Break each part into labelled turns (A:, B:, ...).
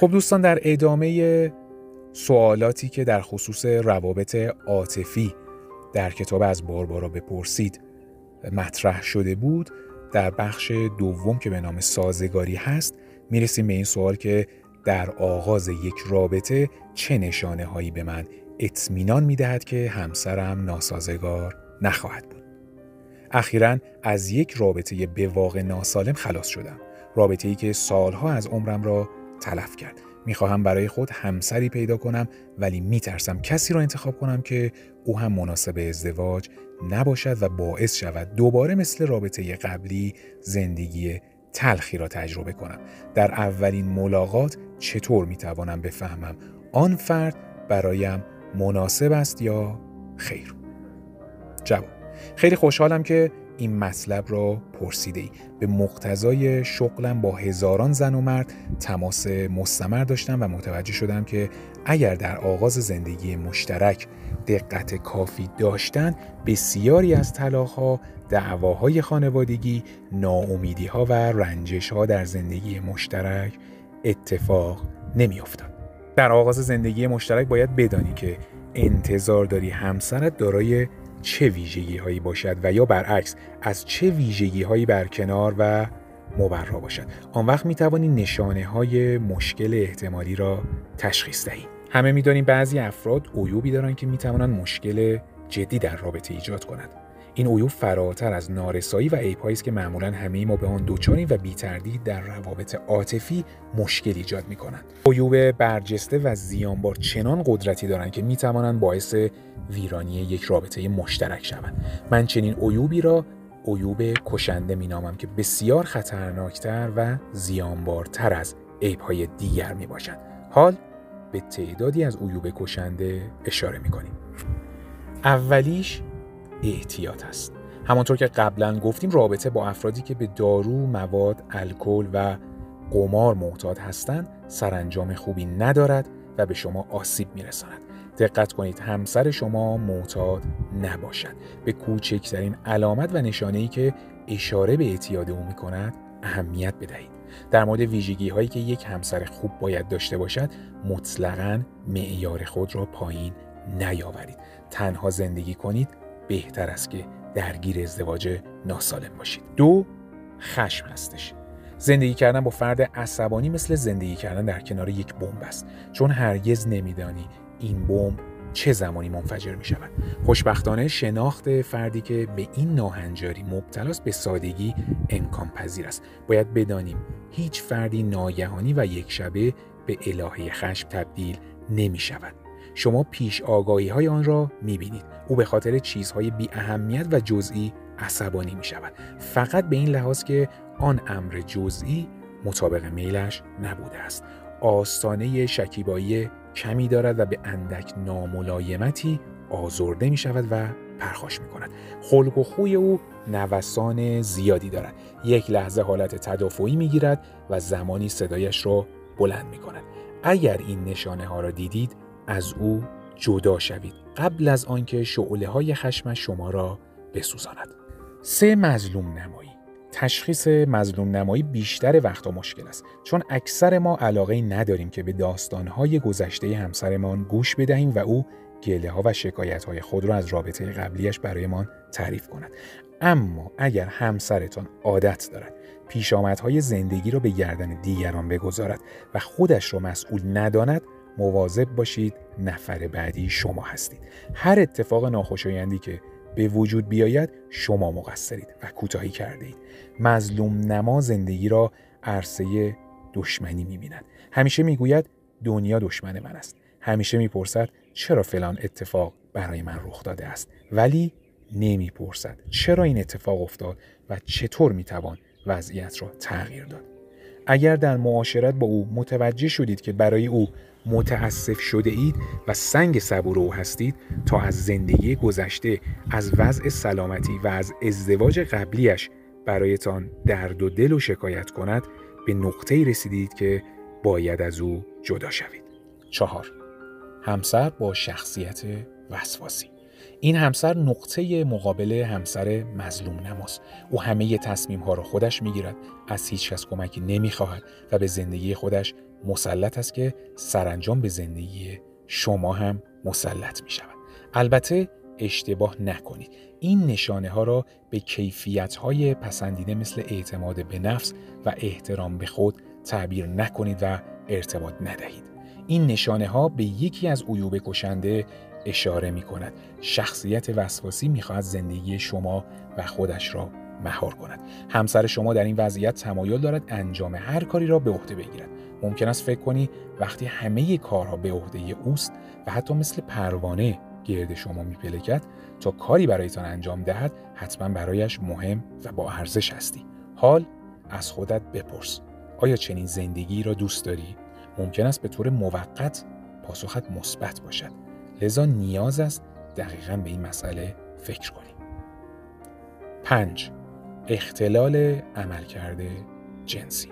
A: خب دوستان در ادامه سوالاتی که در خصوص روابط عاطفی در کتاب از باربارا بپرسید مطرح شده بود در بخش دوم که به نام سازگاری هست می‌رسیم به این سوال که در آغاز یک رابطه چه نشانه هایی به من اطمینان می‌دهد که همسرم ناسازگار نخواهد بود. اخیرا از یک رابطه به واقع ناسالم خلاص شدم. رابطه ای که سالها از عمرم را تلف کرد. می‌خواهم برای خود همسری پیدا کنم ولی میترسم کسی را انتخاب کنم که او هم مناسب ازدواج نباشد و باعث شود دوباره مثل رابطه قبلی زندگی تلخی را تجربه کنم. در اولین ملاقات چطور می‌توانم بفهمم آن فرد برایم مناسب است یا خیر؟ جواب. خیلی خوشحالم که این مطلب را پرسیده ای. به مقتضای شغلم با هزاران زن و مرد تماس مستمر داشتم و متوجه شدم که اگر در آغاز زندگی مشترک دقت کافی داشتن بسیاری از طلاقها دعواهای خانوادگی ناامیدی ها و رنجش ها در زندگی مشترک اتفاق نمیافتاد در آغاز زندگی مشترک باید بدانی که انتظار داری همسرت دارای چه ویژگی هایی باشد و یا برعکس از چه ویژگی هایی برکنار و مبرا باشد. آن وقت می توانی نشانه های مشکل احتمالی را تشخیص دهی. همه می‌دانیم بعضی افراد عیوبی دارند که می توانند مشکل جدی در رابطه ایجاد کنند. این عیوب فراتر از نارسایی و عیبهایی است که معمولا همه ما به آن دوچاریم و بیتردید در روابط عاطفی مشکل ایجاد می کنند. عیوب برجسته و زیانبار چنان قدرتی دارند که می توانند باعث ویرانی یک رابطه مشترک شوند. من چنین عیوبی را عیوب کشنده می نامم که بسیار خطرناکتر و زیانبارتر از عیبهای دیگر می باشند. حال به تعدادی از عیوب کشنده اشاره می کنیم. اولیش احتیاط است همانطور که قبلا گفتیم رابطه با افرادی که به دارو، مواد، الکل و قمار معتاد هستند سرانجام خوبی ندارد و به شما آسیب میرساند. دقت کنید همسر شما معتاد نباشد. به کوچکترین علامت و نشانه ای که اشاره به اعتیاد او می کند اهمیت بدهید. در مورد ویژگی هایی که یک همسر خوب باید داشته باشد مطلقا معیار خود را پایین نیاورید. تنها زندگی کنید بهتر است که درگیر ازدواج ناسالم باشید. دو خشم هستش. زندگی کردن با فرد عصبانی مثل زندگی کردن در کنار یک بمب است. چون هرگز نمیدانی این بمب چه زمانی منفجر می شود خوشبختانه شناخت فردی که به این ناهنجاری مبتلاست به سادگی امکان پذیر است. باید بدانیم هیچ فردی ناگهانی و یک شبه به الهه خشم تبدیل نمی شود شما پیش آگاهی های آن را می بینید. او به خاطر چیزهای بی اهمیت و جزئی عصبانی می شود. فقط به این لحاظ که آن امر جزئی مطابق میلش نبوده است. آستانه شکیبایی کمی دارد و به اندک ناملایمتی آزرده می شود و پرخاش می کند. خلق و خوی او نوسان زیادی دارد. یک لحظه حالت تدافعی می گیرد و زمانی صدایش را بلند می کند. اگر این نشانه ها را دیدید از او جدا شوید قبل از آنکه شعله های خشم شما را بسوزاند. سه مظلوم نمایی. تشخیص مظلوم نمایی بیشتر وقتا مشکل است. چون اکثر ما علاقه نداریم که به داستانهای گذشته همسرمان گوش بدهیم و او گله ها و شکایت های خود را از رابطه قبلیش برایمان تعریف کند. اما اگر همسرتان عادت دارد پیشامدهای زندگی را به گردن دیگران بگذارد و خودش را مسئول نداند مواظب باشید نفر بعدی شما هستید. هر اتفاق ناخوشایندی که به وجود بیاید شما مقصرید و کوتاهی کرده اید. مظلوم نما زندگی را عرصه دشمنی می‌بیند. همیشه می‌گوید دنیا دشمن من است. همیشه می‌پرسد چرا فلان اتفاق برای من رخ داده است؟ ولی نمی‌پرسد چرا این اتفاق افتاد و چطور می‌توان وضعیت را تغییر داد؟ اگر در معاشرت با او متوجه شدید که برای او متاسف شده اید و سنگ صبور او هستید تا از زندگی گذشته از وضع سلامتی و از ازدواج قبلیش برایتان درد و دل و شکایت کند به نقطه رسیدید که باید از او جدا شوید. چهار همسر با شخصیت وسواسی این همسر نقطه مقابل همسر مظلوم نماست او همه تصمیم ها را خودش می‌گیرد از هیچ کس کمکی نمی‌خواهد و به زندگی خودش مسلط است که سرانجام به زندگی شما هم مسلط می شود. البته اشتباه نکنید. این نشانه ها را به کیفیت های پسندیده مثل اعتماد به نفس و احترام به خود تعبیر نکنید و ارتباط ندهید. این نشانه ها به یکی از عیوب کشنده اشاره می کند شخصیت وسواسی می خواهد زندگی شما و خودش را مهار کند. همسر شما در این وضعیت تمایل دارد انجام هر کاری را به عهده بگیرد. ممکن است فکر کنی وقتی همه کارها به عهده اوست و حتی مثل پروانه گرد شما میپلکد تا کاری برایتان انجام دهد حتما برایش مهم و با ارزش هستی. حال از خودت بپرس. آیا چنین زندگی را دوست داری؟ ممکن است به طور موقت پاسخت مثبت باشد. لذا نیاز است دقیقا به این مسئله فکر کنیم 5. اختلال عملکرد جنسی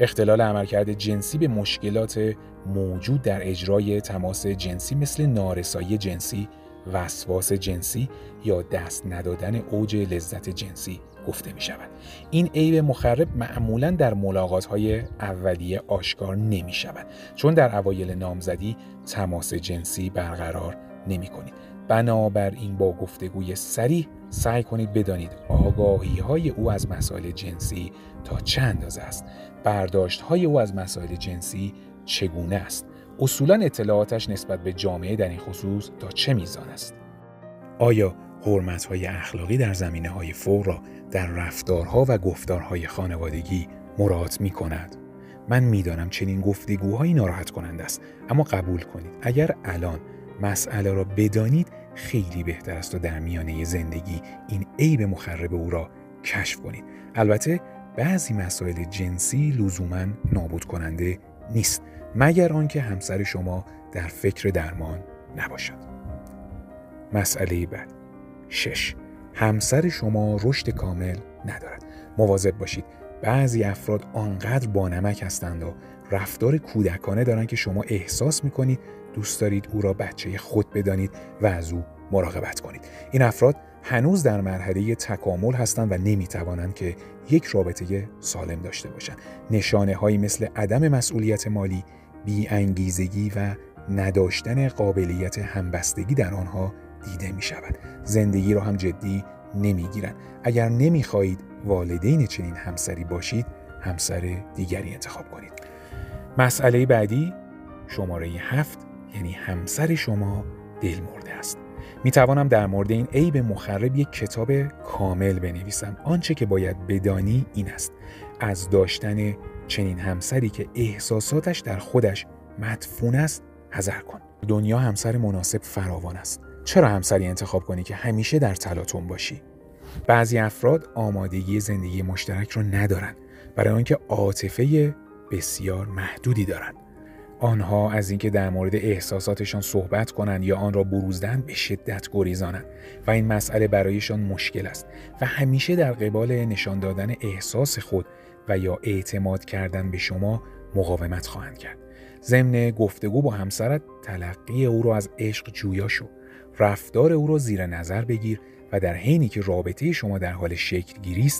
A: اختلال عملکرد جنسی به مشکلات موجود در اجرای تماس جنسی مثل نارسایی جنسی، وسواس جنسی یا دست ندادن اوج لذت جنسی گفته می شود. این عیب مخرب معمولا در ملاقات های اولیه آشکار نمی شود چون در اوایل نامزدی تماس جنسی برقرار نمی کنید. بنابراین با گفتگوی سریح سعی کنید بدانید آگاهی های او از مسائل جنسی تا چند اندازه است. برداشت های او از مسائل جنسی چگونه است؟ اصولا اطلاعاتش نسبت به جامعه در این خصوص تا چه میزان است؟ آیا حرمت های اخلاقی در زمینه های فوق را در رفتارها و گفتارهای خانوادگی مراعات می کند؟ من می‌دانم چنین گفتگوهایی ناراحت کنند است اما قبول کنید اگر الان مسئله را بدانید خیلی بهتر است و در میانه زندگی این عیب مخرب او را کشف کنید. البته بعضی مسائل جنسی لزوما نابود کننده نیست مگر آنکه همسر شما در فکر درمان نباشد. مسئله بعد. شش. همسر شما رشد کامل ندارد. مواظب باشید بعضی افراد آنقدر بانمک هستند و رفتار کودکانه دارند که شما احساس می‌کنید دوست دارید او را بچه خود بدانید و از او مراقبت کنید. این افراد هنوز در مرحله تکامل هستند و نمی‌توانند که یک رابطه سالم داشته باشند. نشانه هایی مثل عدم مسئولیت مالی بی انگیزگی و نداشتن قابلیت همبستگی در آنها دیده می شود زندگی را هم جدی نمی گیرن. اگر نمی خواهید والدین چنین همسری باشید همسر دیگری انتخاب کنید. مسئله بعدی شماره هفت یعنی همسر شما دل مرده است. می توانم در مورد این عیب مخرب یک کتاب کامل بنویسم. آنچه که باید بدانی این است. از داشتن چنین همسری که احساساتش در خودش مدفون است حذر کن. دنیا همسر مناسب فراوان است. چرا همسری انتخاب کنی که همیشه در تلاطم باشی؟ بعضی افراد آمادگی زندگی مشترک را ندارند برای آنکه عاطفه بسیار محدودی دارند آنها از اینکه در مورد احساساتشان صحبت کنند یا آن را بروزدن به شدت گریزانند و این مسئله برایشان مشکل است و همیشه در قبال نشان دادن احساس خود و یا اعتماد کردن به شما مقاومت خواهند کرد. ضمن گفتگو با همسرت تلقی او را از عشق جویا شو. رفتار او را زیر نظر بگیر و در حینی که رابطه شما در حال شکل گیری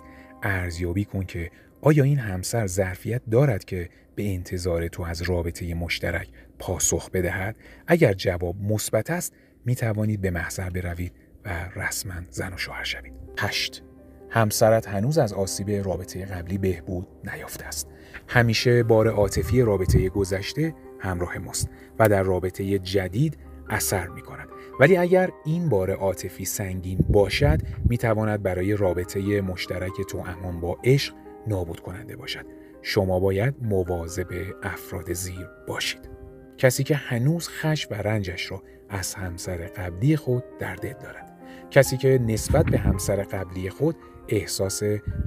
A: ارزیابی کن که آیا این همسر ظرفیت دارد که به انتظار تو از رابطه مشترک پاسخ بدهد؟ اگر جواب مثبت است می توانید به محضر بروید و رسما زن و شوهر شوید. 8 همسرت هنوز از آسیب رابطه قبلی بهبود نیافته است. همیشه بار عاطفی رابطه گذشته همراه ماست و در رابطه جدید اثر می کند ولی اگر این بار عاطفی سنگین باشد می تواند برای رابطه مشترک تو امان با عشق نابود کننده باشد شما باید مواظب افراد زیر باشید کسی که هنوز خش و رنجش را از همسر قبلی خود در دل دارد کسی که نسبت به همسر قبلی خود احساس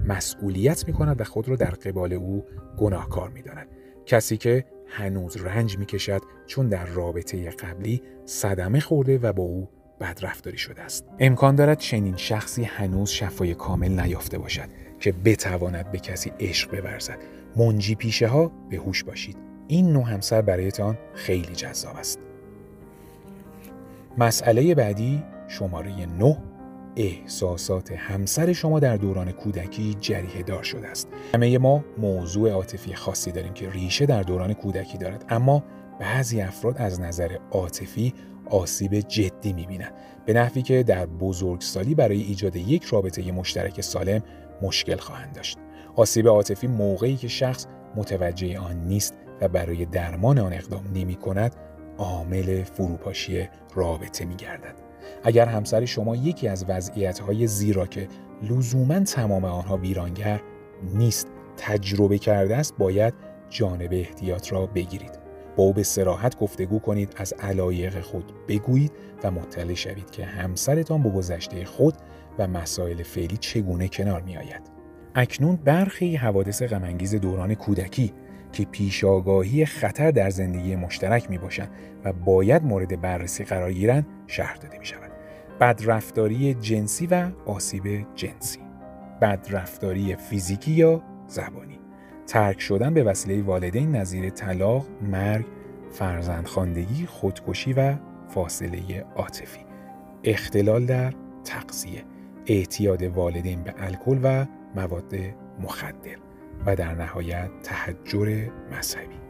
A: مسئولیت می کند و خود را در قبال او گناهکار می داند. کسی که هنوز رنج می کشد چون در رابطه قبلی صدمه خورده و با او بدرفتاری شده است. امکان دارد چنین شخصی هنوز شفای کامل نیافته باشد که بتواند به کسی عشق بورزد. منجی پیشه ها به هوش باشید. این نوع همسر برایتان خیلی جذاب است. مسئله بعدی شماره 9 احساسات همسر شما در دوران کودکی جریه دار شده است. همه ما موضوع عاطفی خاصی داریم که ریشه در دوران کودکی دارد اما بعضی افراد از نظر عاطفی آسیب جدی می‌بینند به نحوی که در بزرگسالی برای ایجاد یک رابطه مشترک سالم مشکل خواهند داشت. آسیب عاطفی موقعی که شخص متوجه آن نیست و برای درمان آن اقدام نمی کند عامل فروپاشی رابطه می گردد. اگر همسر شما یکی از وضعیت‌های زیرا که لزوما تمام آنها ویرانگر نیست تجربه کرده است باید جانب احتیاط را بگیرید با او به سراحت گفتگو کنید از علایق خود بگویید و مطلع شوید که همسرتان با گذشته خود و مسائل فعلی چگونه کنار می آید. اکنون برخی حوادث غمانگیز دوران کودکی که پیشاگاهی خطر در زندگی مشترک می باشند و باید مورد بررسی قرار گیرند شهر داده می شود. بدرفتاری جنسی و آسیب جنسی بدرفتاری فیزیکی یا زبانی ترک شدن به وسیله والدین نظیر طلاق، مرگ، فرزندخواندگی، خودکشی و فاصله عاطفی. اختلال در تغذیه اعتیاد والدین به الکل و مواد مخدر و در نهایت تحجر مذهبی.